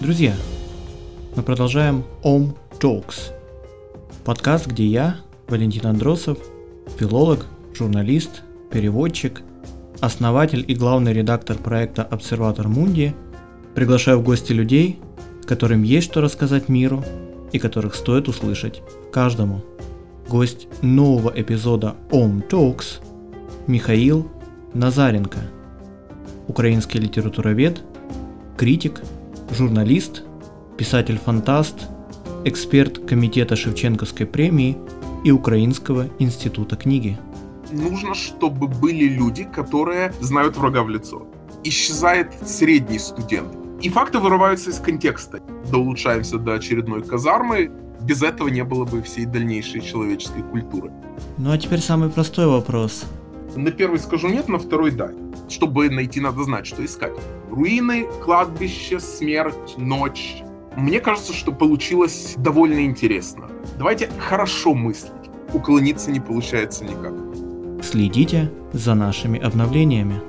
Друзья, мы продолжаем Om Talks. Подкаст, где я, Валентин Андросов, филолог, журналист, переводчик, основатель и главный редактор проекта «Обсерватор Мунди», приглашаю в гости людей, которым есть что рассказать миру и которых стоит услышать каждому. Гость нового эпизода Om Talks – Михаил Назаренко, украинский литературовед, критик, журналист, писатель-фантаст, эксперт Комитета Шевченковской премии и Украинского института книги. Нужно, чтобы были люди, которые знают врага в лицо. Исчезает средний студент. И факты вырываются из контекста. Доулучшаемся до очередной казармы. Без этого не было бы всей дальнейшей человеческой культуры. Ну а теперь самый простой вопрос. На первый скажу нет, на второй да. Чтобы найти, надо знать, что искать. Руины, кладбище, смерть, ночь. Мне кажется, что получилось довольно интересно. Давайте хорошо мыслить. Уклониться не получается никак. Следите за нашими обновлениями.